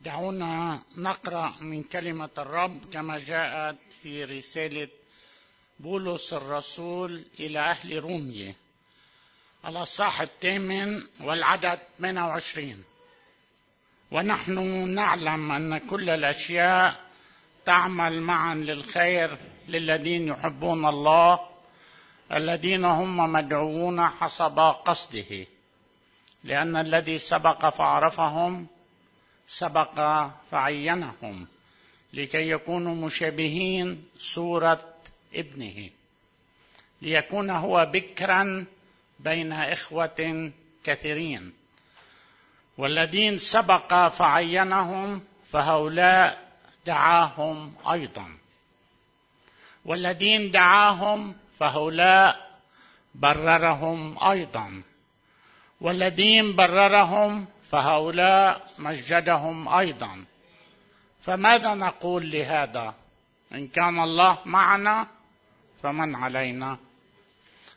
دعونا نقرأ من كلمة الرب كما جاءت في رسالة بولس الرسول إلى أهل روميه الأصحاح الثامن والعدد 28 ونحن نعلم أن كل الأشياء تعمل معا للخير للذين يحبون الله الذين هم مدعوون حسب قصده. لأن الذي سبق فعرفهم سبق فعينهم لكي يكونوا مشابهين صورة ابنه. ليكون هو بكرا بين إخوة كثيرين. والذين سبق فعينهم فهؤلاء دعاهم أيضا. والذين دعاهم فهؤلاء بررهم أيضا. والذين بررهم فهؤلاء مجدهم أيضا. فماذا نقول لهذا؟ إن كان الله معنا فمن علينا؟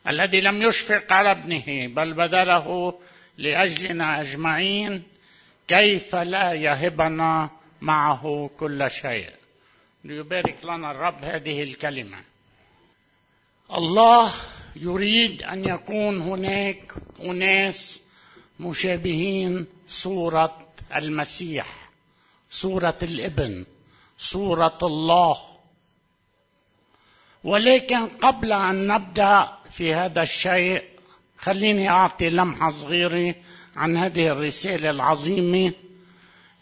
الذي لم يشفق على ابنه بل بذله لأجلنا أجمعين كيف لا يهبنا معه كل شيء؟ ليبارك لنا الرب هذه الكلمة. الله يريد أن يكون هناك أناس مشابهين صورة المسيح صورة الإبن صورة الله. ولكن قبل أن نبدأ في هذا الشيء خليني أعطي لمحة صغيرة عن هذه الرسالة العظيمة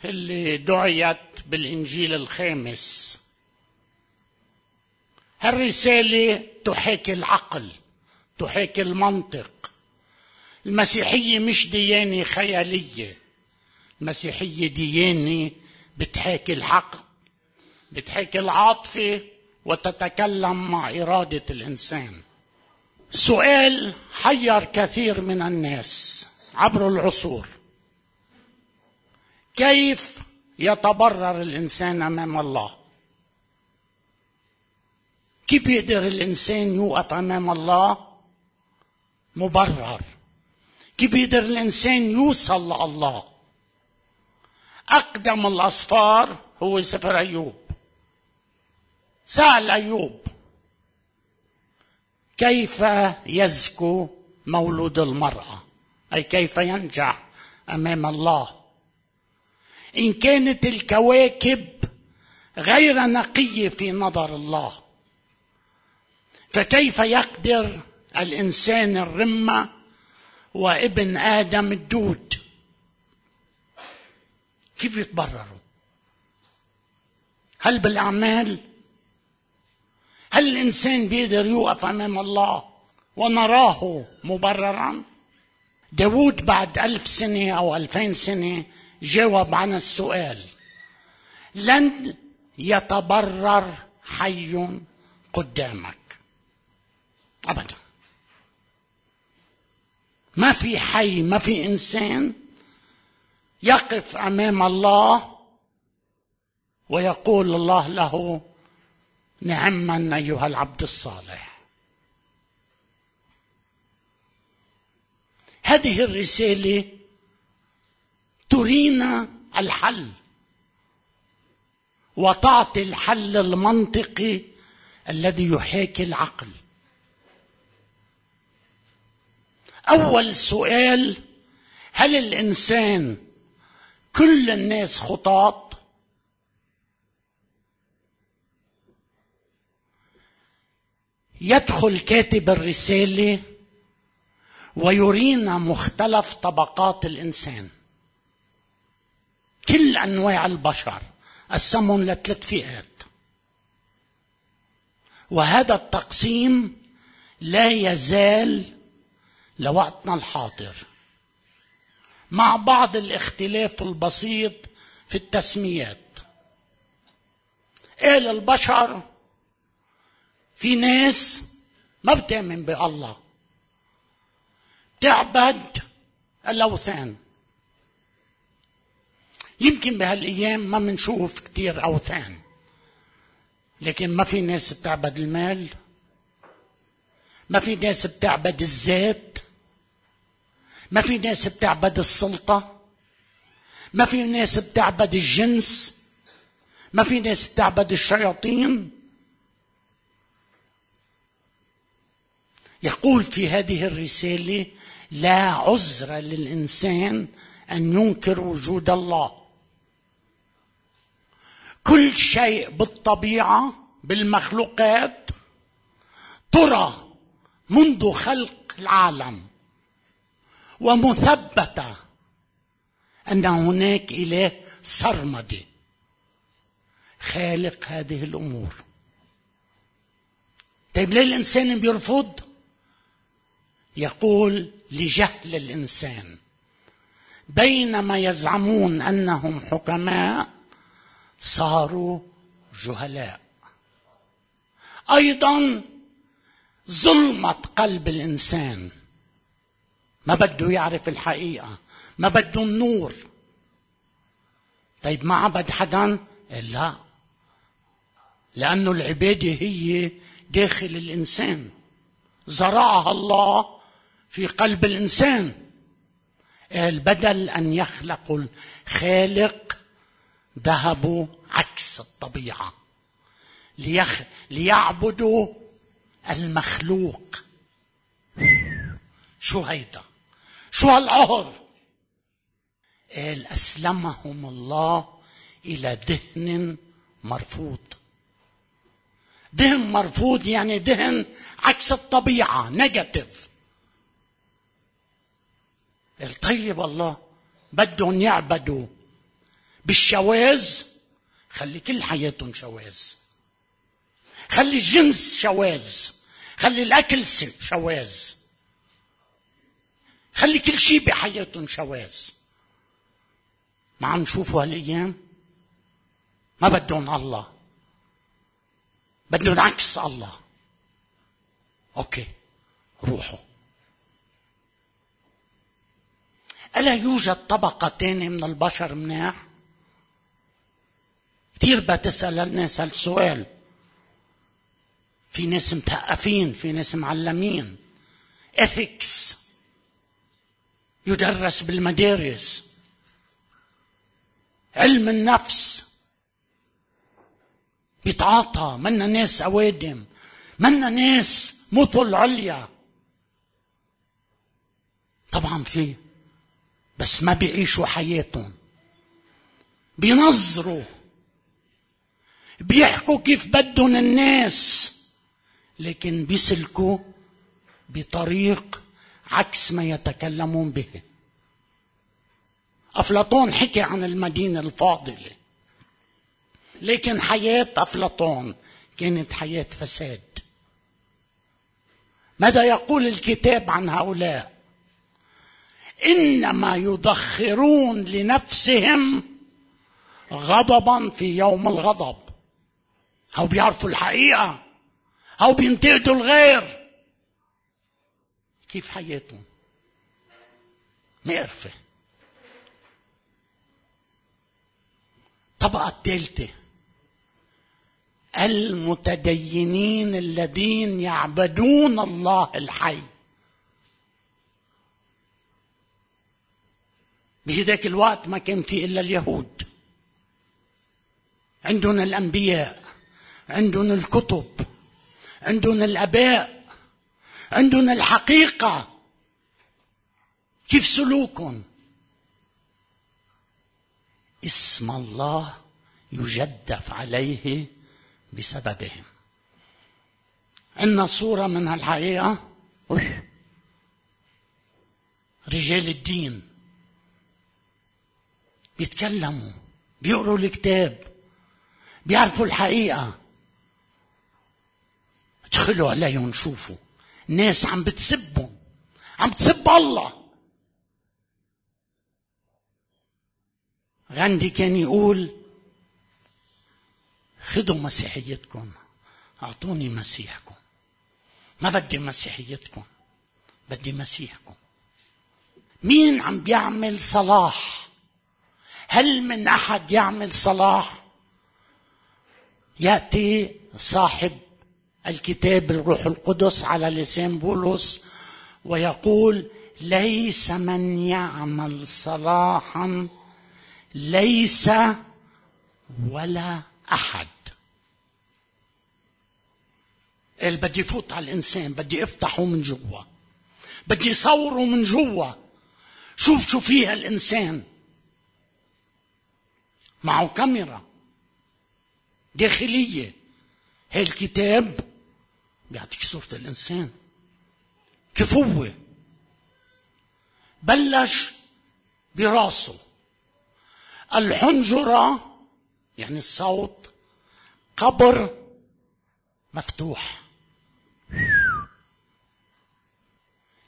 اللي دعيت بالإنجيل الخامس. هالرسالة تحاكي العقل تحاكي المنطق. المسيحية مش ديانة خيالية. المسيحية ديانة بتحاكي الحق بتحاكي العاطفة وتتكلم مع إرادة الإنسان. سؤال حير كثير من الناس عبر العصور. كيف يتبرر الإنسان أمام الله؟ كيف يقدر الإنسان يوقف أمام الله؟ مبرر. كيف يقدر الإنسان يوصل لله. أقدم الأصفار هو سفر أيوب. سأل أيوب كيف يزكو مولود المرأة؟ أي كيف ينجح أمام الله؟ إن كانت الكواكب غير نقية في نظر الله فكيف يقدر الإنسان الرمة وابن آدم الدود. كيف يتبرروا؟ هل بالأعمال؟ هل الإنسان بيقدر يوقف أمام الله ونراه مبررا؟ داود بعد ألف سنة أو ألفين سنة جاوب عن السؤال. لن يتبرر حي قدامك. أبدا. ما في حي ما في إنسان يقف أمام الله ويقول الله له نعما أيها العبد الصالح. هذه الرسالة ترينا الحل وتعطي الحل المنطقي الذي يحاكي العقل. أول سؤال هل الإنسان كل الناس خطاة يدخل كاتب الرسالة ويرينا مختلف طبقات الإنسان. كل أنواع البشر قسمهم لثلاث فئات. وهذا التقسيم لا يزال لوقتنا الحاضر مع بعض الاختلاف البسيط في التسميات. قال البشر في ناس ما بتؤمن بالله تعبد الأوثان. يمكن بهالأيام ما بنشوف كتير أوثان لكن ما في ناس بتعبد المال ما في ناس بتعبد الذات. ما في ناس بتعبد السلطة ما في ناس بتعبد الجنس ما في ناس بتعبد الشياطين. يقول في هذه الرسالة لا عذر للإنسان أن ينكر وجود الله. كل شيء بالطبيعة بالمخلوقات ترى منذ خلق العالم. ومثبتة أن هناك إله سرمدي خالق هذه الأمور. طيب ليه الإنسان بيرفض؟ يقول لجهل الإنسان. بينما يزعمون أنهم حكماء صاروا جهلاء. أيضا ظلمة قلب الإنسان. ما بده يعرف الحقيقة. ما بده النور. طيب ما عبد حدا؟ لا. لأنه العبادة هي داخل الإنسان. زرعها الله في قلب الإنسان. قال بدل أن يخلقوا الخالق ذهبوا عكس الطبيعة. ليخ... ليعبدوا المخلوق. شو هيدا؟ شو هالقهر؟ قال أسلمهم الله إلى دهن مرفوض. دهن مرفوض يعني دهن عكس الطبيعة نيجاتيف الطيب الله بدهم يعبدوا بالشواذ؟ خلي كل حياتهم شواذ. خلي الجنس شواذ. خلي الأكل شواذ. خلي كل شيء بحياتهم شواذ. ما عم نشوفوا هالأيام. ما بدهم الله. بدهم عكس الله. أوكي روحوا. ألا يوجد طبقة تانية من البشر مناح؟ كثير بتسأل الناس هالسؤال. في ناس مثقفين في ناس معلمين. ethics. يدرس بالمدارس. علم النفس. بيتعاطى منا ناس أوادم. منا ناس مثل عليا. طبعا في بس ما بيعيشوا حياتهم. بينظروا. بيحكوا كيف بدهم الناس. لكن بيسلكوا بطريق عكس ما يتكلمون به. أفلاطون حكي عن المدينة الفاضلة. لكن حياة أفلاطون كانت حياة فساد. ماذا يقول الكتاب عن هؤلاء؟ إنما يدخرون لنفسهم غضبا في يوم الغضب. أو بيعرفوا الحقيقة؟ أو بينتقدوا الغير؟ كيف حياتهم؟ مقرفه الطبقه الثالثه المتدينين الذين يعبدون الله الحي. بهذاك الوقت ما كان في إلا اليهود. عندهم الأنبياء. عندهم الكتب. عندهم الآباء. عندهم الحقيقة. كيف سلوكهم؟ اسم الله يجدف عليه بسببهم. عندنا صورة من هالحقيقة رجال الدين. بيتكلموا بيقروا الكتاب بيعرفوا الحقيقة. ادخلوا عليهم شوفوا. ناس عم بتسبهم. عم بتسب الله. غاندي كان يقول خذوا مسيحيتكم أعطوني مسيحكم. ما بدي مسيحيتكم بدي مسيحكم. مين عم بيعمل صلاح؟ هل من أحد يعمل صلاح؟ يأتي صاحب الكتاب الروح القدس على لسان بولس ويقول ليس من يعمل صلاحا ليس ولا أحد. قال بدي فوت على الإنسان بدي أفتحه من جوا بدي صوره من جوا شوف شو فيها الإنسان. معه كاميرا داخلية. هي الكتاب بيعطيك صورة الإنسان. كيف هو بلش براسه. الحنجرة يعني الصوت قبر مفتوح.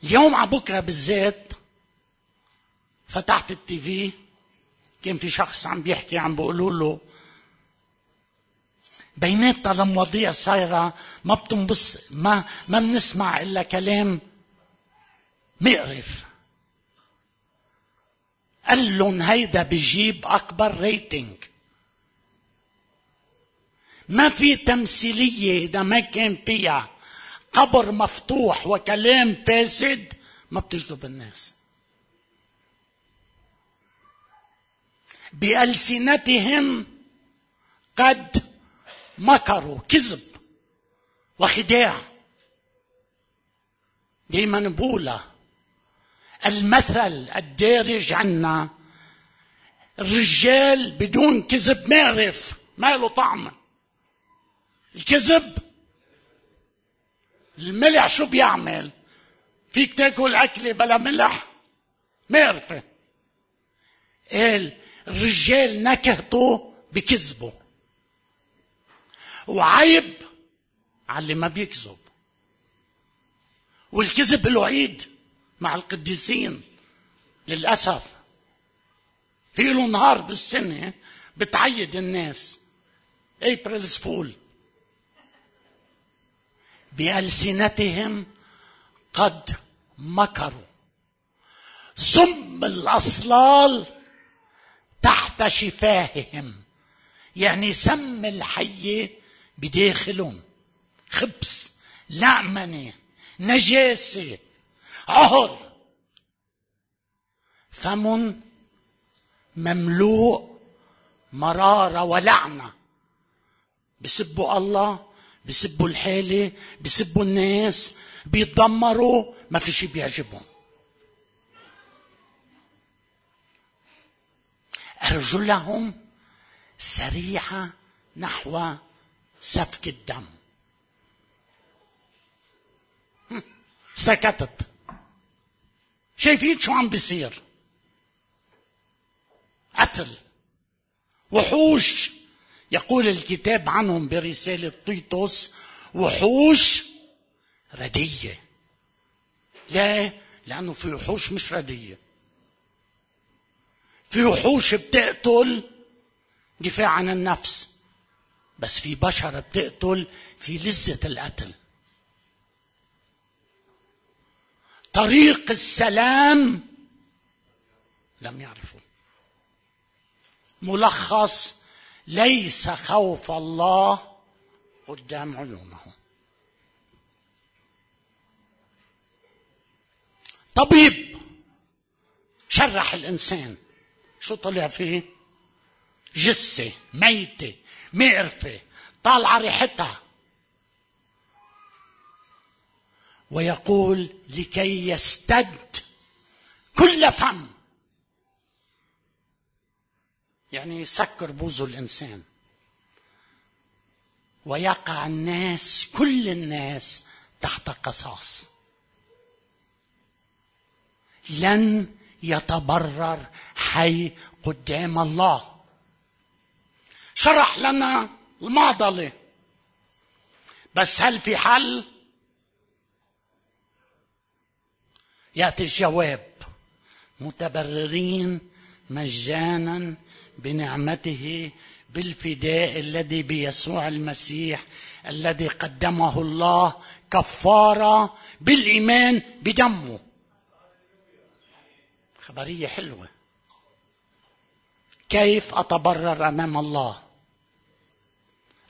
اليوم على بكرة بالذات فتحت التي في كان في شخص عم بيحكي عم بيقولوا له بيناتنا المواضيع صايرة ما بتنبص ما ما بنسمع إلا كلام مقرف. قال لهم هيدا بجيب أكبر ريتنج ما في تمثيلية إذا ما كان فيها قبر مفتوح وكلام فاسد ما بتجذب الناس. بألسنتهم قد مكروا كذب وخداع. دايما بقولها المثل الدارج عنا. الرجال بدون كذب ما يعرف ما له طعم. الكذب الملح شو بيعمل؟ فيك تاكل أكلة بلا ملح؟ ما يعرفه قال الرجال نكهته بكذبه. وعيب على اللي ما بيكذب. والكذب له عيد مع القديسين للأسف. في له نهار بالسنة بتعيد الناس. ابريل فول بألسنتهم قد مكروا. سم الأصلال تحت شفاههم. يعني سم الحية بداخلهم. خبز لعمنة نجاسة عهر. فم مملوء مرارة ولعنة. بسبوا الله بسبوا الحالة بسبوا الناس بيتدمروا ما في شيء بيعجبهم. أرجلهم سريعة نحو سفك الدم. سكتت. شايفين شو عم بيصير؟ قتل. وحوش. يقول الكتاب عنهم برسالة تيتوس وحوش ردية. لا لأنه في وحوش مش ردية. في وحوش بتقتل دفاع عن النفس. بس في بشر بتقتل في لذة القتل. طريق السلام لم يعرفوا ملخص ليس خوف الله قدام عيونهم طبيب شرح الإنسان. شو طلع فيه؟ جثة ميتة. مقرفه طالعة ريحتها. ويقول لكي يستد كل فم. يعني يسكر بوزه الإنسان. ويقع الناس كل الناس تحت قصاص. لن يتبرر حي قدام الله. شرح لنا المعضلة. بس هل في حل؟ يأتي الجواب. متبررين مجانا بنعمته بالفداء الذي بيسوع المسيح الذي قدمه الله كفارة بالإيمان بدمه. خبرية حلوة. كيف أتبرر أمام الله؟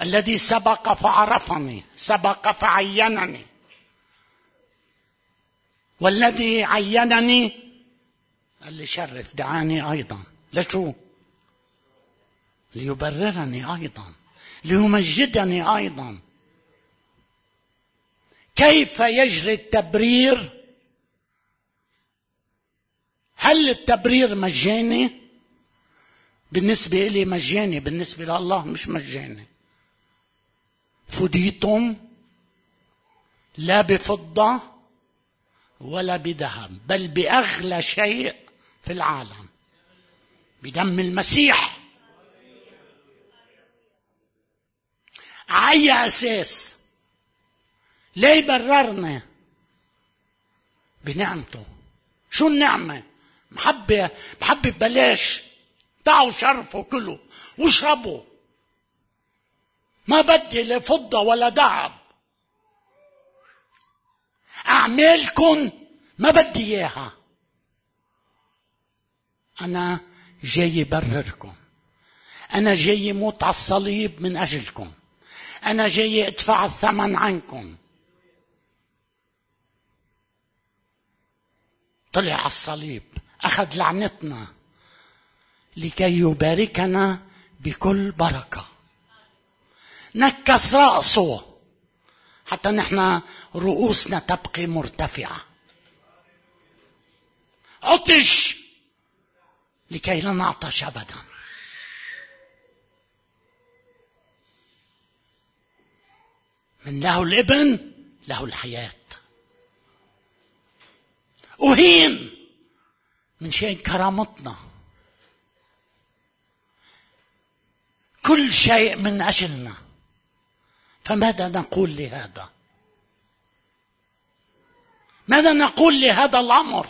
الذي سبق فعرفني سبق فعينني. والذي عينني قال لي شرف دعاني أيضا. لشو؟ ليبررني أيضا ليمجدني أيضا. كيف يجري التبرير؟ هل التبرير مجاني؟ بالنسبة إلي مجاني بالنسبة لله مش مجاني. فديتم لا بفضة ولا بذهب بل بأغلى شيء في العالم. بدم المسيح. على أساس؟ ليه بررنا بنعمته؟ شو النعمة؟ محبة محبة ببلاش. دعوا شرفوا كله. واشربوا. ما بدي لا فضة ولا ذهب أعمالكم ما بدي إياها. أنا جاي برركم. أنا جاي موت على الصليب من أجلكم. أنا جاي أدفع الثمن عنكم. طلع على الصليب. أخذ لعنتنا. لكي يباركنا بكل بركة. نكس رأسه. حتى نحن رؤوسنا تبقي مرتفعة. عطش! لكي لا نعطش أبدا. من له الابن له الحياة. أهين! من شيء كرامتنا. كل شيء من أجلنا. فماذا نقول لهذا؟ ماذا نقول لهذا الأمر؟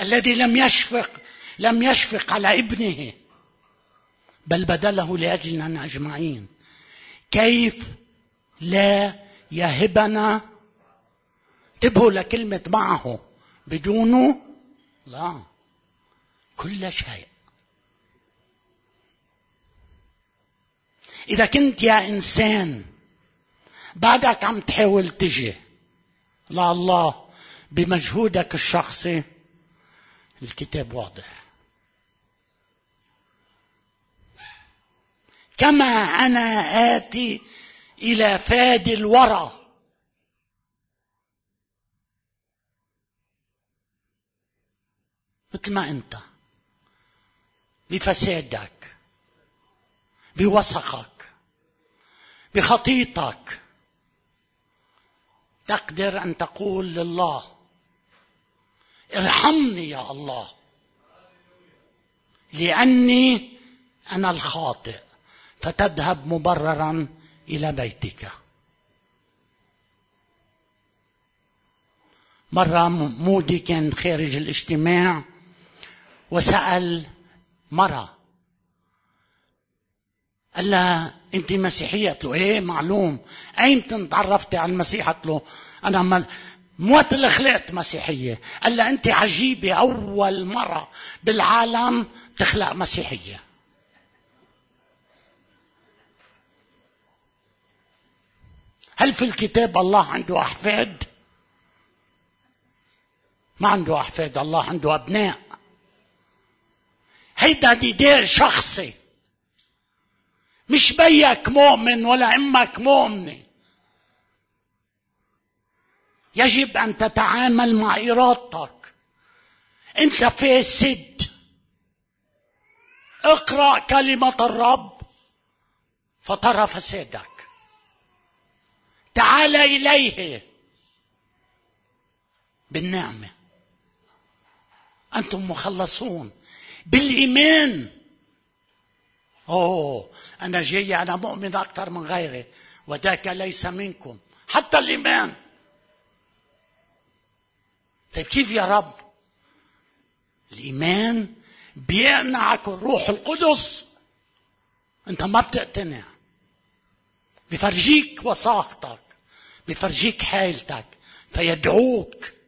الذي لم يشفق لم يشفق على ابنه بل بذله لاجلنا أجمعين. كيف لا يهبنا؟ انتبهوا لكلمة معه بدونه لا. كل شيء. إذا كنت يا إنسان بعدك عم تحاول تجي. لله بمجهودك الشخصي الكتاب واضح. كما أنا آتي إلى فادي الورى. مثل ما أنت. بفسادك. بوسخك بخطيتك تقدر أن تقول لله ارحمني يا الله لأني أنا الخاطئ فتذهب مبررا إلى بيتك. مرة مودي كان خارج الاجتماع وسأل مرة قال لها أنت مسيحية قلت له؟ إيه معلوم. ايمتى تعرفتي على المسيح قلت له؟ أنا مل... موت اللي خلقت مسيحية. قال لها أنت عجيبة أول مرة بالعالم تخلق مسيحية. هل في الكتاب الله عنده أحفاد؟ ما عنده أحفاد. الله عنده أبناء. هيدا نداء شخصي. مش بيك مؤمن ولا أمك مؤمنة. يجب أن تتعامل مع إرادتك. أنت فاسد. اقرأ كلمة الرب فترى فسادك. تعال إليه بالنعمة. أنتم مخلصون بالإيمان. أوه أنا جاي أنا مؤمن أكثر من غيري وذاك ليس منكم حتى الإيمان. طيب كيف يا رب؟ الإيمان بيقنعك الروح القدس. أنت ما بتقتنع. بفرجيك وساقتك بفرجيك حالتك فيدعوك.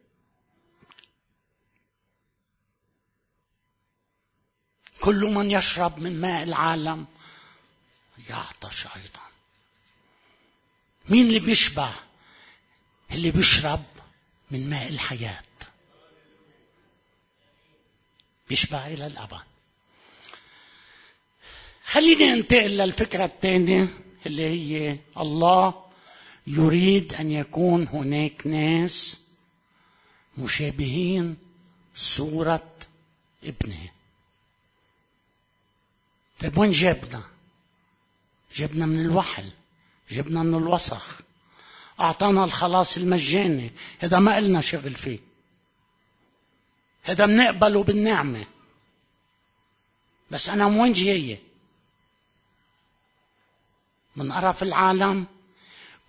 كل من يشرب من ماء العالم يعطش أيضا. مين اللي بيشبع؟ اللي بيشرب من ماء الحياة. بيشبع إلى الأبد. خليني أنتقل للفكرة الثانية اللي هي الله يريد أن يكون هناك ناس مشابهين صورة ابنه. طيب وين جابنا؟ جبنا من الوحل جبنا من الوسخ. أعطانا الخلاص المجاني. هذا ما إلنا شغل فيه. هذا بنقبله بالنعمة. بس أنا من وين جاية من قرف العالم.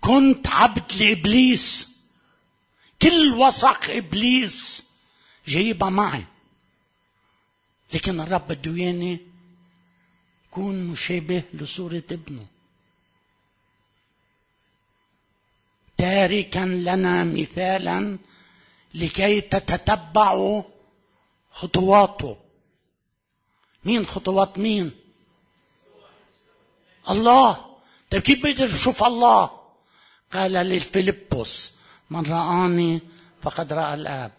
كنت عبد لإبليس. كل وسخ إبليس جايبها معي. لكن الرب بده إياني كون مشابه لصورة ابنه. تاركا لنا مثالا لكي تتتبعوا خطواته. مين خطوات مين؟ الله. طيب كيف بيقدر يشوف الله؟ قال للفيلبس من رآني فقد رأى الآب.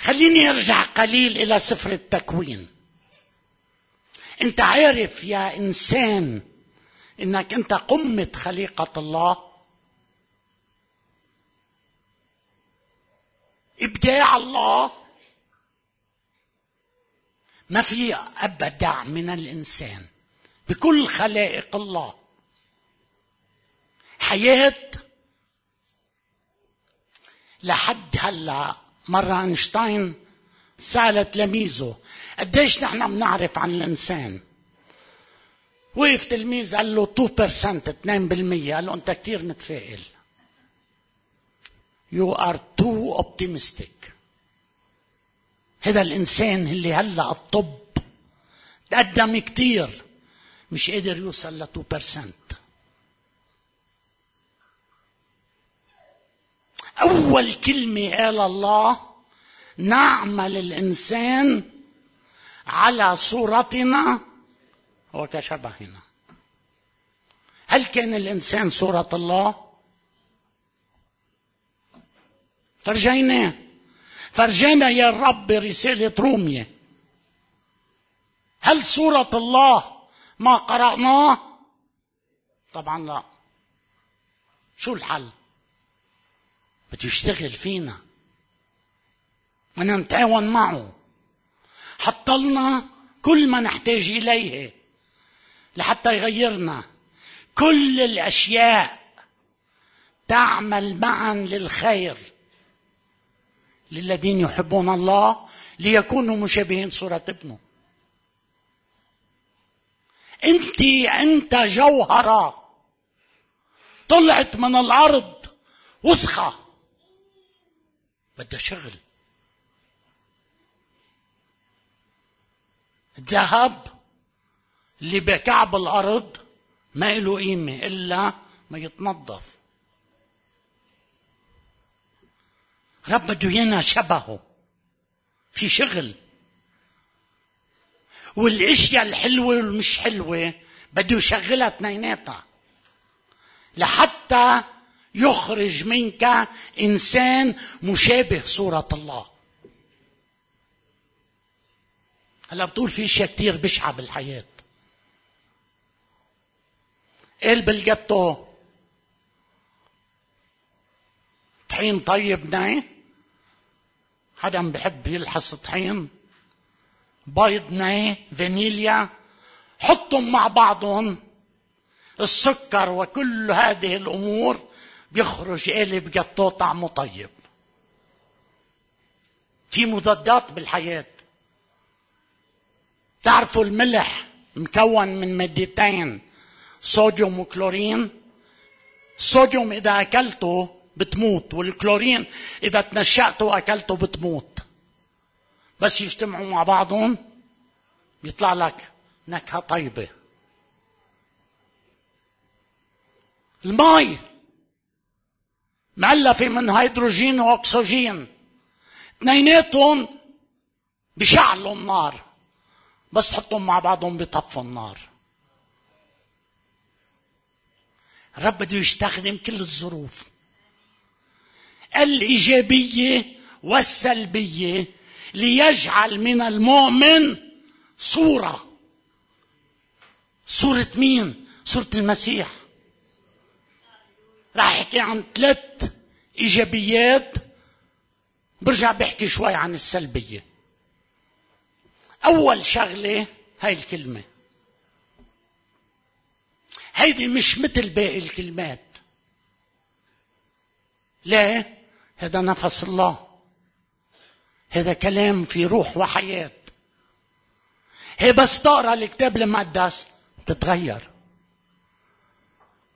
خليني أرجع قليل إلى سفر التكوين. انت عارف يا انسان انك انت قمة خليقة الله؟ ابداع الله. ما في أبدع من الإنسان. بكل خلائق الله. حياة. لحد هلا مرة أينشتاين سال تلاميذه قديش نحن بنعرف عن الإنسان؟ وقف تلميذ قال له 2% 2% قال له أنت كثير متفائل. You are too optimistic. هذا الإنسان اللي هلأ الطب تقدم كتير مش قادر يوصل ل 2% أول كلمة قال الله نعمل الإنسان على صورتنا وكشبهنا هل كان الإنسان صورة الله؟ فرجيناه فرجينا يا الرب رسالة رومية هل صورة الله ما قرأناه؟ طبعا لا شو الحل؟ بده يشتغل فينا بدنا نتعاون معه حط لنا كل ما نحتاج إليه لحتى يغيرنا. كل الأشياء تعمل معا للخير للذين يحبون الله ليكونوا مشابهين صورة ابنه. أنت أنت جوهرة طلعت من الأرض وسخة. بدها شغل. الذهب اللي بكعب الأرض ما له قيمة إلا ما يتنظف. رب بده ايانا شبهه. في شغل. والأشياء الحلوة والمش حلوة بده يشغلها اثنيناتها. لحتى يخرج منك إنسان مشابه صورة الله. هلا بتقول في أشياء كثير بشعه بالحياة قال بالجاتو طحين طيب ناي. حدا بحب يلحس طحين. بيض ناي فانيليا. حطهم مع بعضهم. السكر وكل هذه الأمور بيخرج قالب جاتو طعمه طيب. في مضادات بالحياة. تعرفوا الملح مكون من مادتين صوديوم وكلورين. الصوديوم إذا اكلته بتموت والكلورين إذا تنشأته واكلته بتموت. بس يجتمعوا مع بعضهم بيطلع لك نكهة طيبة. المي مؤلفة من هيدروجين وأكسجين. اثنيناتهم بشعلوا النار. بس تحطهم مع بعضهم بيطفوا النار. الرب بده يستخدم كل الظروف. الإيجابية والسلبية ليجعل من المؤمن صورة. صورة مين؟ صورة المسيح. راح يحكي عن ثلاث إيجابيات. برجع بحكي شوي عن السلبية. أول شغلة هاي الكلمة. هيدي مش مثل باقي الكلمات. لا هذا نفس الله. هذا كلام في روح وحياة. هي بس تقرا الكتاب المقدس تتغير.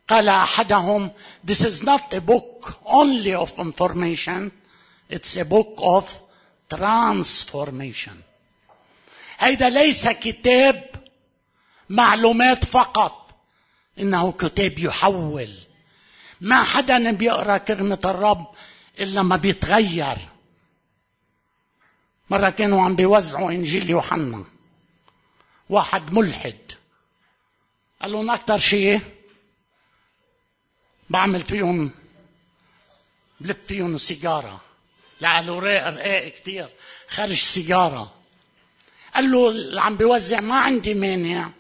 قال أحدهم This is not a book only of information It's a book of transformation. هيدا ليس كتاب معلومات فقط. إنه كتاب يحول. ما حدا بيقرأ كلمه الرب إلا ما بيتغير. مرة كانوا عم بيوزعوا إنجيل يوحنا. واحد ملحد. قال لهم أكثر شيء بعمل فيهم بلف فيهم سيجارة. لأنه الوراق كثير خرج سيجارة. قال له اللي عم بيوزع ما عندي مانع.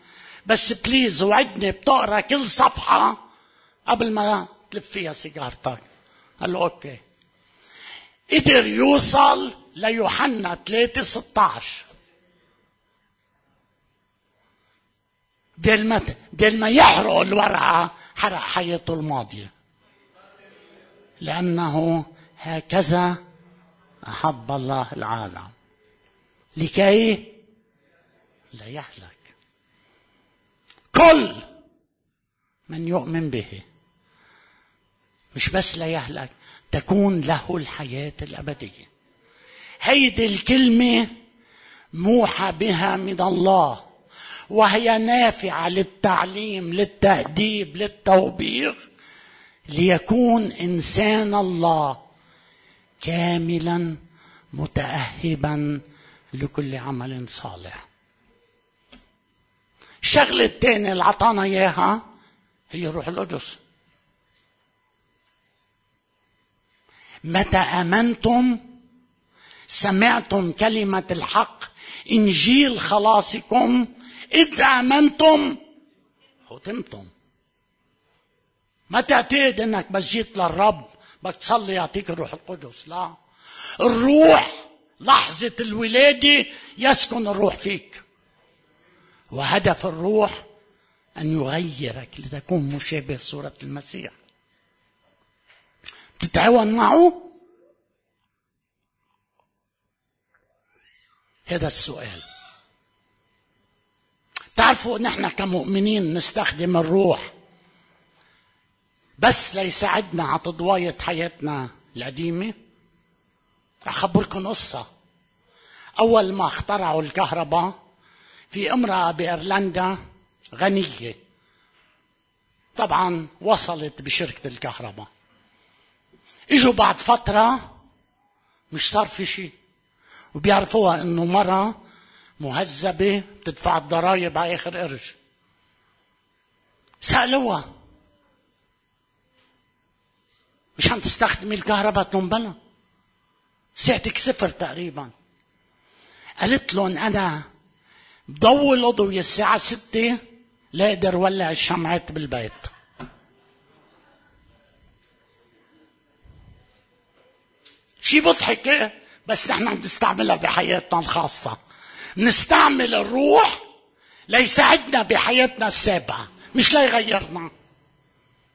بس please وعدني بتقرا كل صفحة قبل ما تلف فيها سيجارتك. قال له okay. قدر يوصل ليوحنا 3 16 بدل ما بدل ما يحرق الورقة حرق حياته الماضية. لأنه هكذا أحب الله العالم. لكي لا يهلك كل من يؤمن به مش بس لا يهلك تكون له الحياة الأبدية. هيدي الكلمة موحى بها من الله وهي نافعة للتعليم للتأديب للتوبيخ ليكون إنسان الله كاملا متأهبا لكل عمل صالح. الشغلة الثانية اللي أعطانا إياها هي الروح القدس. متى آمنتم؟ سمعتم كلمة الحق؟ إنجيل خلاصكم؟ إذ آمنتم؟ ختمتم. ما تعتقد إنك بس جيت للرب بدك تصلي يعطيك الروح القدس؟ لا. الروح لحظة الولادة يسكن الروح فيك. وهدف الروح أن يغيرك لتكون مشابه صورة المسيح. تتعاون معه؟ هذا السؤال. تعرفوا نحن كمؤمنين نستخدم الروح. بس ليساعدنا على تضواية حياتنا القديمة. أخبركم قصة. أول ما اخترعوا الكهرباء في امرأة بإيرلندا غنية. طبعا وصلت بشركة الكهرباء. إجوا بعد فترة مش صار في شيء. وبيعرفوها إنه مرة مهذبة بتدفع الضرائب على آخر قرش. سألوها. مش عم تستخدمي الكهرباء تقول بلا ساعتك صفر تقريبا. قالت لهم أنا بضوي الأضوية الساعة ستة لا أقدر ولع الشمعات بالبيت. شي بضحك بس نحن عم نستعملها بحياتنا الخاصة. نستعمل الروح ليساعدنا بحياتنا السابعة مش ليغيرنا.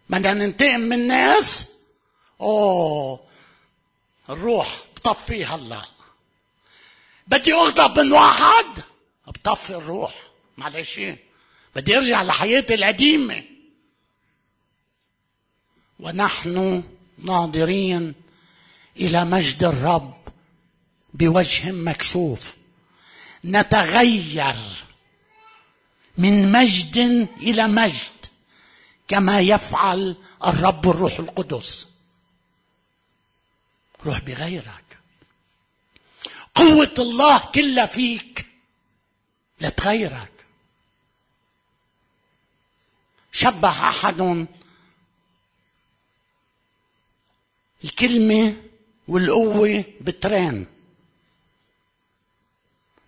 بدنا ننتقم من الناس. أوه الروح بطفي هلا بدي أغضب من واحد. بطفي الروح معلش بدي ارجع لحياتي القديمة. ونحن ناظرين إلى مجد الرب بوجه مكشوف. نتغير من مجد إلى مجد كما يفعل الرب الروح القدس. روح بغيرك. قوة الله كلها فيك. لتغيرك شبه أحد الكلمة والقوة بترين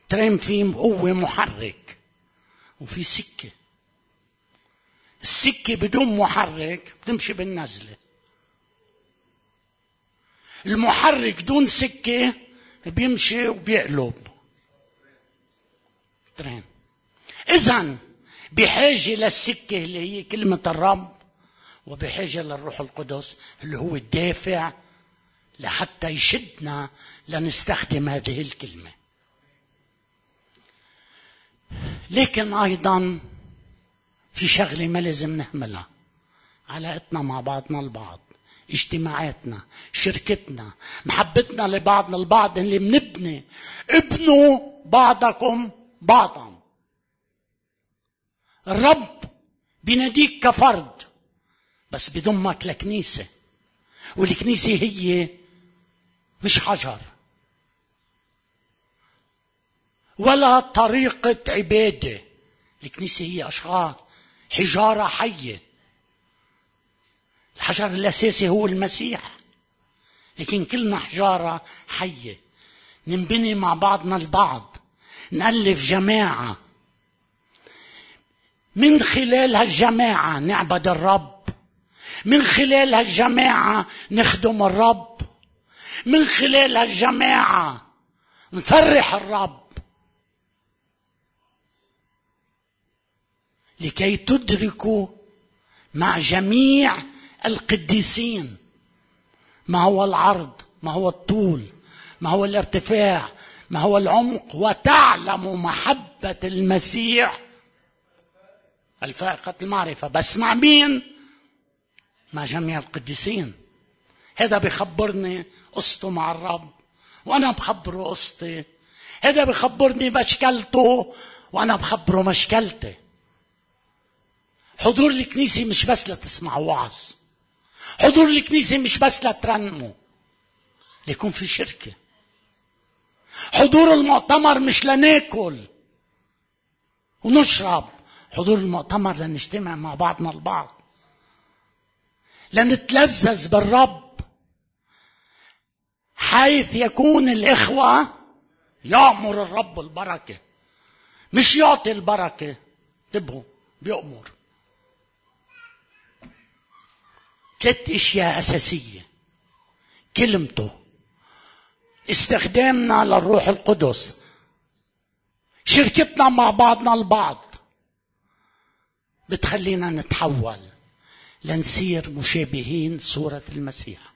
ترين فيه قوة محرك وفي سكة. السكة بدون محرك بتمشي بالنزلة. المحرك دون سكة بيمشي وبيقلب. ترين. إذا بحاجة للسكة اللي هي كلمة الرب وبحاجة للروح القدس اللي هو الدافع لحتى يشدنا لنستخدم هذه الكلمة. لكن أيضا في شغلة ما لازم نهملها. علاقتنا مع بعضنا البعض اجتماعاتنا شركتنا محبتنا لبعضنا البعض اللي بنبني ابنوا بعضكم بعضا الرب بيناديك كفرد بس بضمك لكنيسة والكنيسة هي مش حجر. ولا طريقة عبادة الكنيسة هي أشخاص حجارة حية. الحجر الأساسي هو المسيح لكن كلنا حجارة حية. ننبني مع بعضنا البعض. نألف جماعة. من خلال هالجماعة نعبد الرب. من خلال هالجماعة نخدم الرب. من خلال هالجماعة نفرح الرب. لكي تدركوا مع جميع القديسين. ما هو العرض ما هو الطول ما هو الارتفاع ما هو العمق؟ وتعلم محبة المسيح. الفائقة المعرفة. بس مع مين؟ مع جميع القديسين. هذا بخبرني قصته مع الرب وأنا بخبره قصتي. هذا بخبرني مشكلته وأنا بخبره مشكلتي. حضور الكنيسة مش بس لتسمعوا وعظ. حضور الكنيسة مش بس لترنموا. ليكون في شركة. حضور المؤتمر مش لناكل ونشرب. حضور المؤتمر لنجتمع مع بعضنا البعض. لنتلذذ بالرب. حيث يكون الإخوة يأمر الرب البركة. مش يعطي البركة. انتبهوا بيأمر. ثلاث أشياء أساسية. كلمته. استخدامنا للروح القدس. شركتنا مع بعضنا البعض. بتخلينا نتحول لنصير مشابهين صورة المسيح.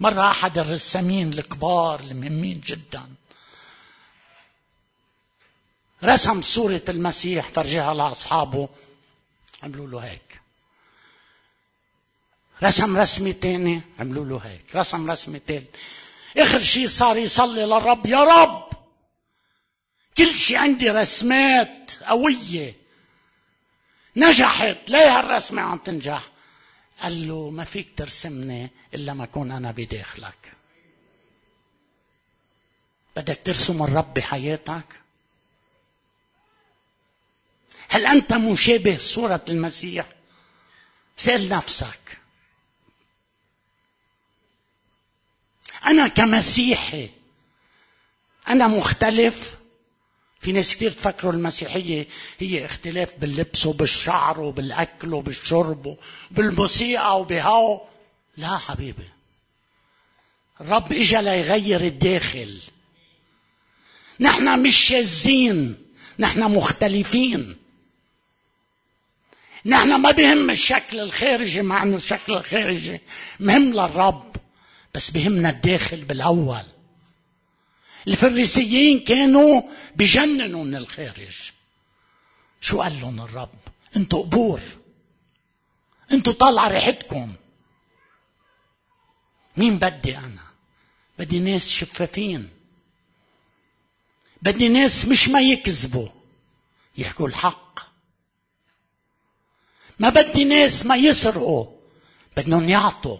مرة أحد الرسامين الكبار المهمين جدا رسم صورة المسيح فرجيها لأصحابه. عملوا له هيك. رسم رسمة تاني عملوا له هيك. رسم رسمة تالت آخر شيء صار يصلي للرب يا رب! كل شيء عندي رسمات قوية. نجحت. ليه هالرسمة عم تنجح؟ قال له ما فيك ترسمني إلا ما أكون أنا بداخلك. بدك ترسم الرب بحياتك؟ هل أنت مشابه صورة المسيح؟ سأل نفسك. أنا كمسيحي. أنا مختلف. في ناس كثير تفكروا المسيحية هي اختلاف باللبس وبالشعر وبالأكل وبالشرب وبالموسيقى وبهاو. لا حبيبي. الرب اجى ليغير الداخل. نحن مش شاذين. نحن مختلفين. نحن ما بهم الشكل الخارجي مع إنه الشكل الخارجي مهم للرب. بس بهمنا الداخل بالأول. الفريسيين كانوا بجننوا من الخارج. شو قال لهم الرب؟ أنتوا قبور. أنتوا طالعة ريحتكم. مين بدي أنا؟ بدي ناس شفافين. بدي ناس مش ما يكذبوا. يحكوا الحق. ما بدي ناس ما يسرقوا. بدهم يعطوا.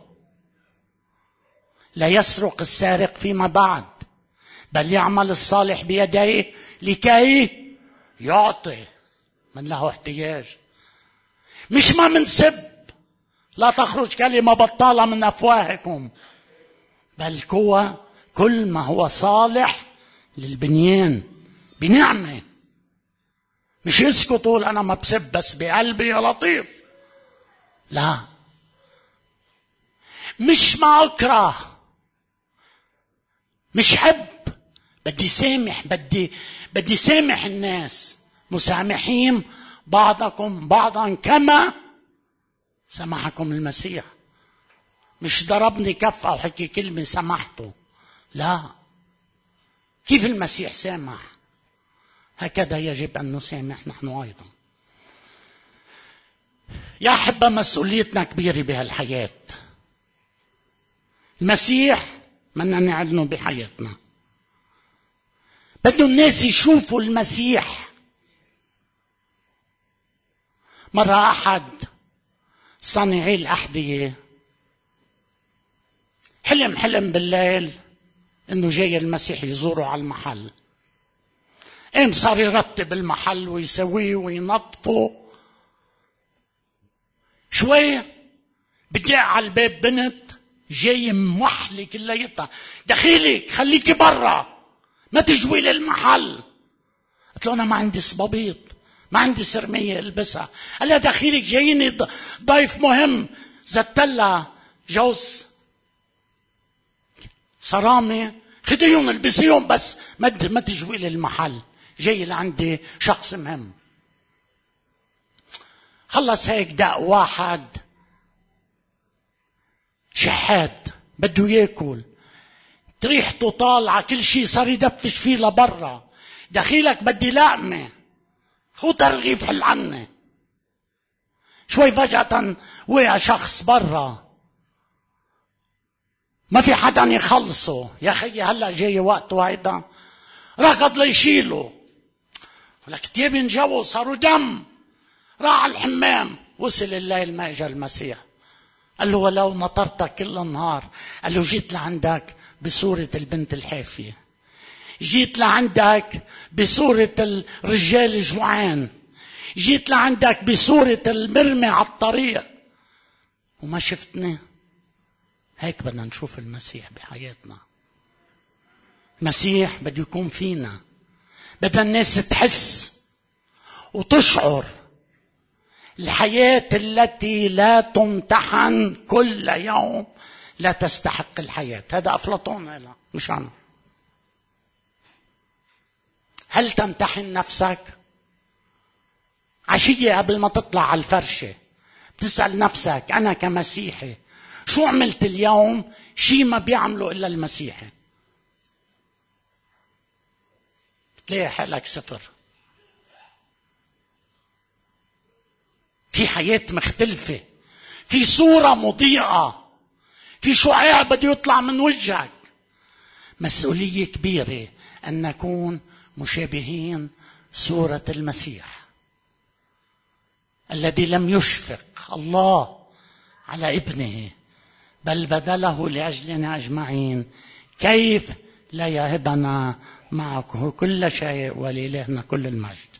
لا يسرق السارق فيما بعد بل يعمل الصالح بيديه لكي يعطي من له احتياج. مش ما منسب لا تخرج كلمة بطالة من أفواهكم بل هو كل ما هو صالح للبنيان بنعمة. مش اسكت تقول أنا ما بسب بس بقلبي يا لطيف لا. مش ما أكره مش حب. بدي سامح بدي بدي سامح الناس. مسامحين بعضكم بعضا كما سمحكم المسيح. مش ضربني كف أو حكي كلمة سمحته. لا. كيف المسيح سامح؟ هكذا يجب أن نسامح نحن أيضا. يا أحبة مسؤوليتنا كبيرة بهالحياة. المسيح بدنا نعلنه بحياتنا. بده الناس يشوفوا المسيح. مرة أحد صانعي الأحذية. حلم حلم بالليل إنه جاي المسيح يزوره على المحل. قام صار يرتب المحل ويسويه وينظفه. شوي بدق على الباب بنت. جاي موحلة كليتها دخيلك خليكي برا. ما تجوي للمحل. قلت له أنا ما عندي صبابيط ما عندي سرمية ألبسها. قال لها دخيلك جاييني ضيف مهم. زتلها جوز. صرامة. خديهم ألبسيهم بس. ما ما تجوي للمحل. جاي لعندي شخص مهم. خلص هيك دق واحد. شحات بده ياكل. ريحته طالعة كل شيء صار يدفش فيه لبرا. دخيلك بدي لقمة. خو رغيف حل عني. شوي فجأة وقع شخص برا. ما في حدا يخلصه. يا خيي هلا جاي وقته هيدا ركض ليشيله. لك كتير جو صاروا دم. راح الحمام. وصل الليل ما اجى المسيح. قال له ولو نطرتك كل النهار. قال له جيت لعندك بصورة البنت الحافية. جيت لعندك بصورة الرجال الجوعان جيت لعندك بصورة المرمي على الطريق. وما شفتني. هيك بدنا نشوف المسيح بحياتنا. المسيح بده يكون فينا. بدها الناس تحس وتشعر. الحياة التي لا تمتحن كل يوم لا تستحق الحياة. هذا أفلاطون لا مش أنا. هل تمتحن نفسك؟ عشية قبل ما تطلع على الفرشة. بتسأل نفسك أنا كمسيحي شو عملت اليوم؟ شيء ما بيعمله إلا المسيحي. بتلاقي حالك صفر. في حياة مختلفة. في صورة مضيئة. في شعاع بده يطلع من وجهك. مسؤولية كبيرة أن نكون مشابهين صورة المسيح. الذي لم يشفق الله على ابنه بل بذله لأجلنا أجمعين. كيف لا يهبنا معه كل شيء ولإلهنا كل المجد.